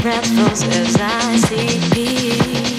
breath as I see peace.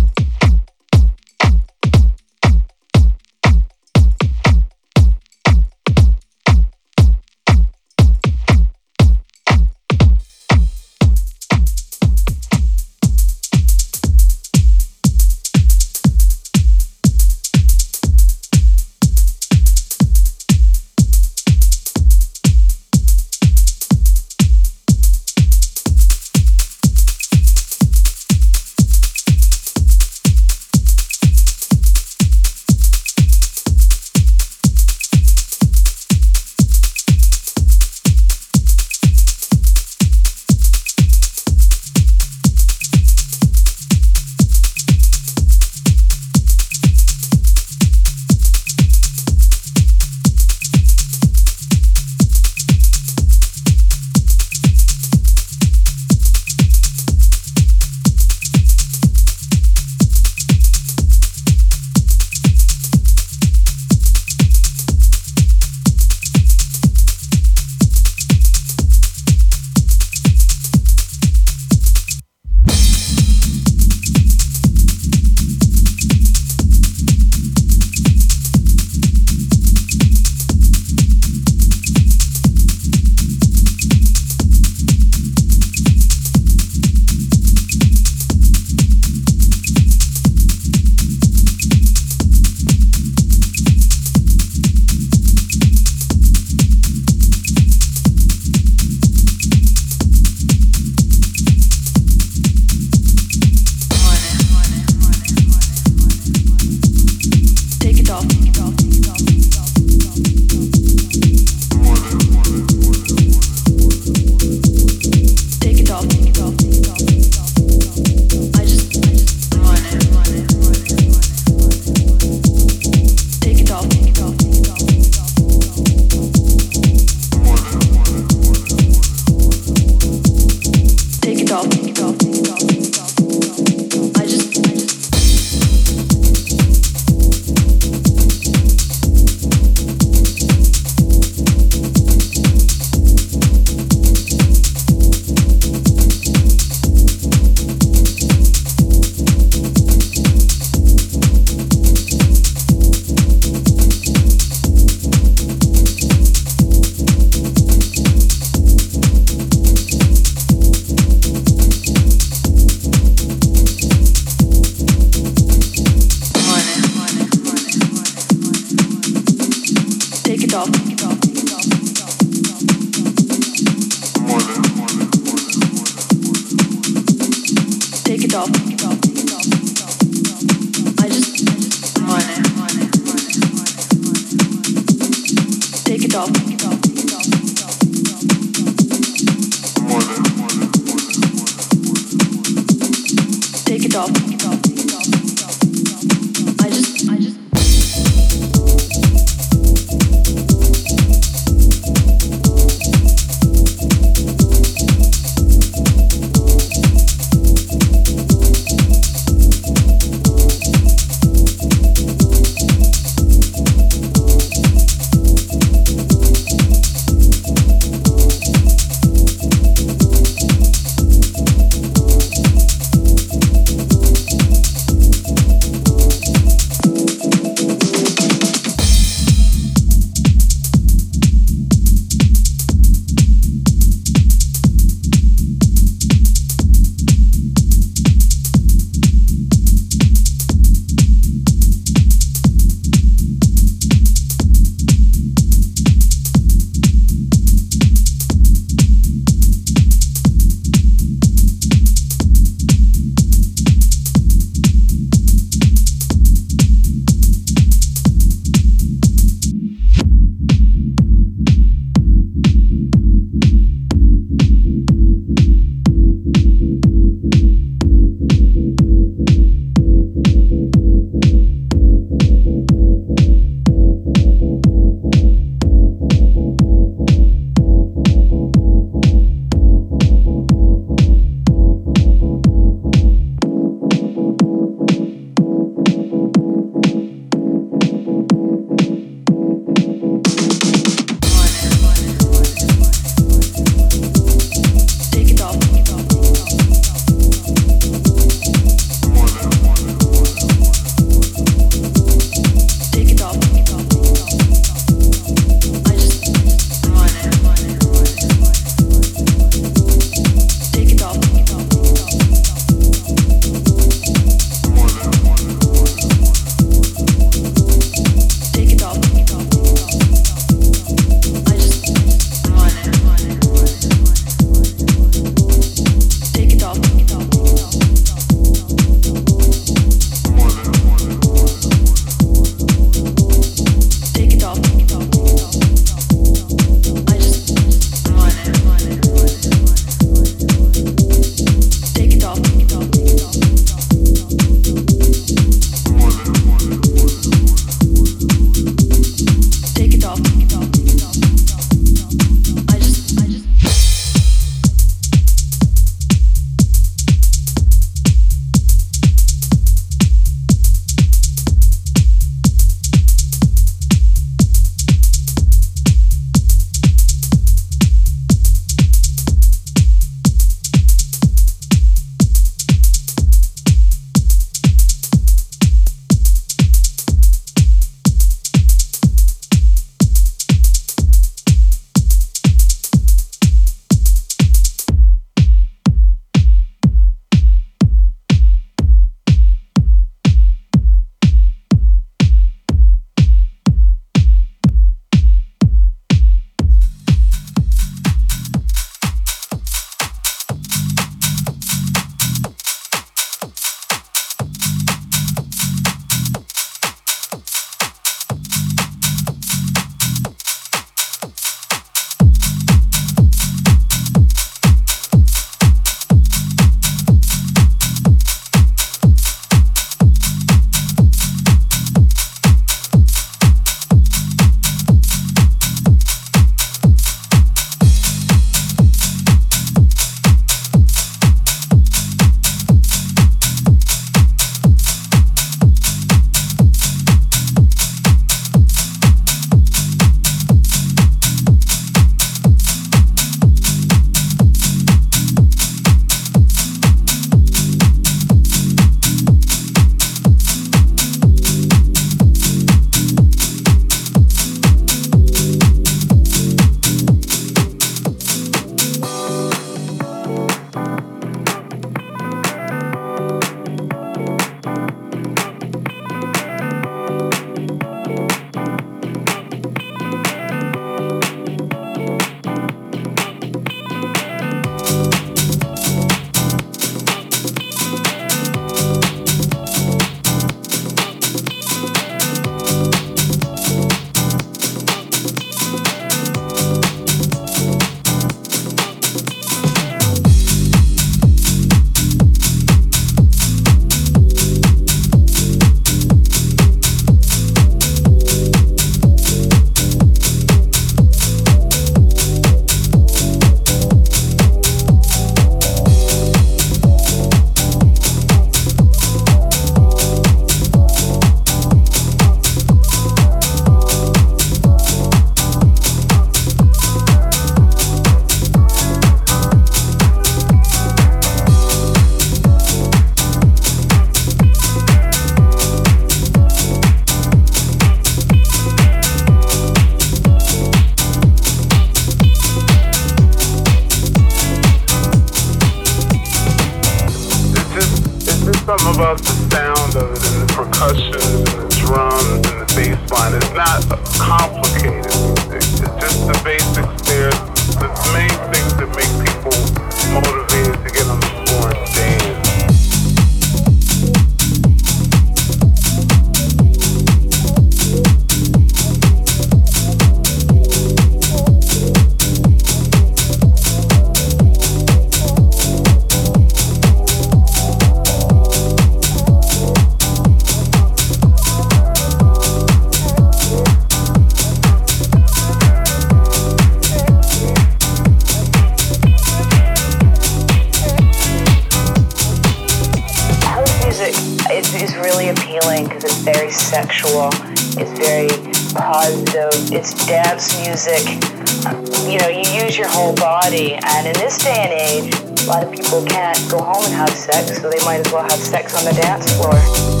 we'll have sex on the dance floor.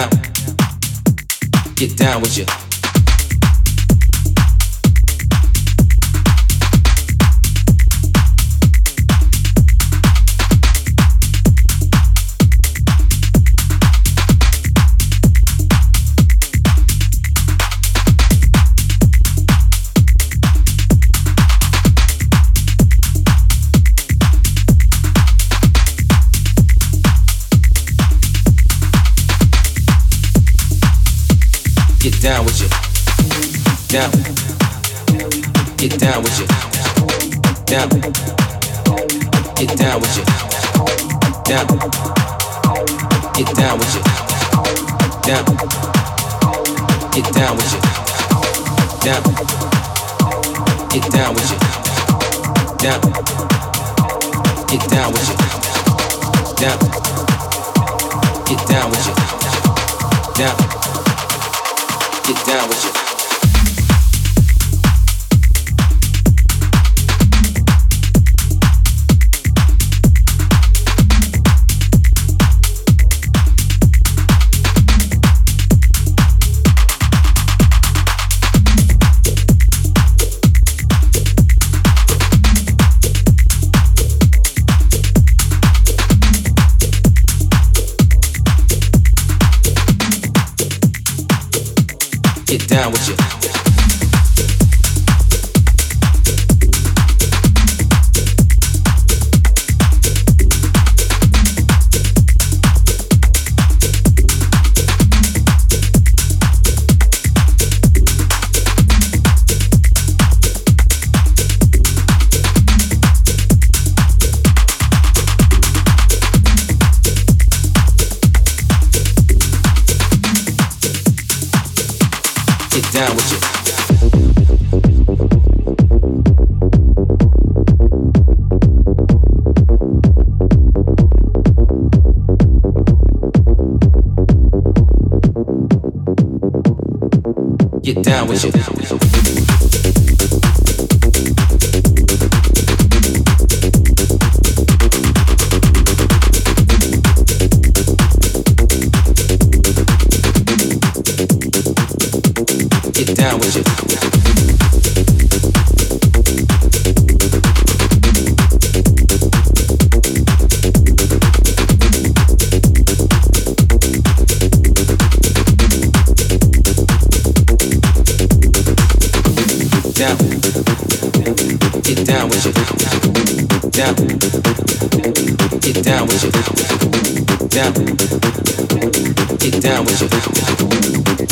down. Get down with you. down with you. Down. Get down with you. Down. Get down with you. Down. Get down with you. Down. Get down with you. Down. Get down with you. Down. Get down with you. Down. Get down with you. Down get down with your down with some.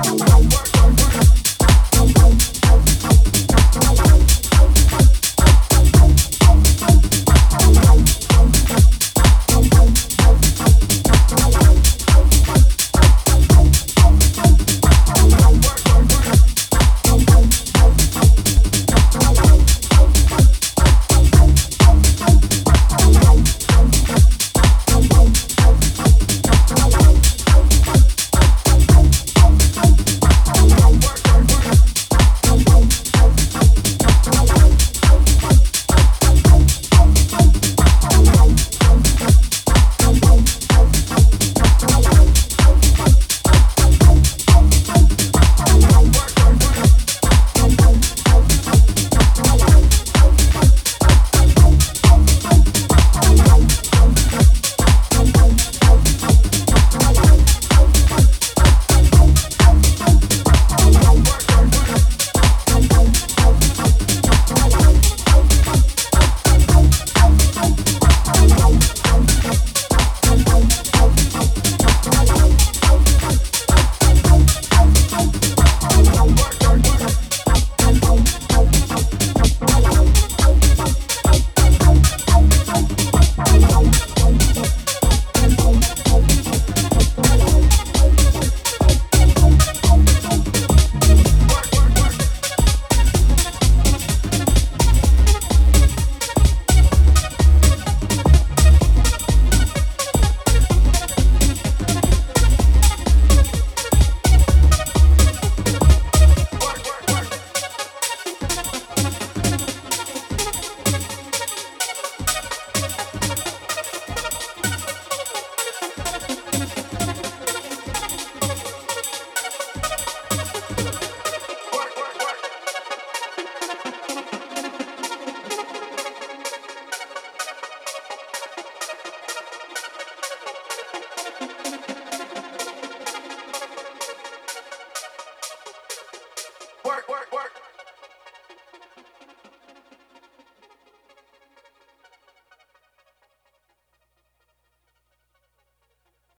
Bye.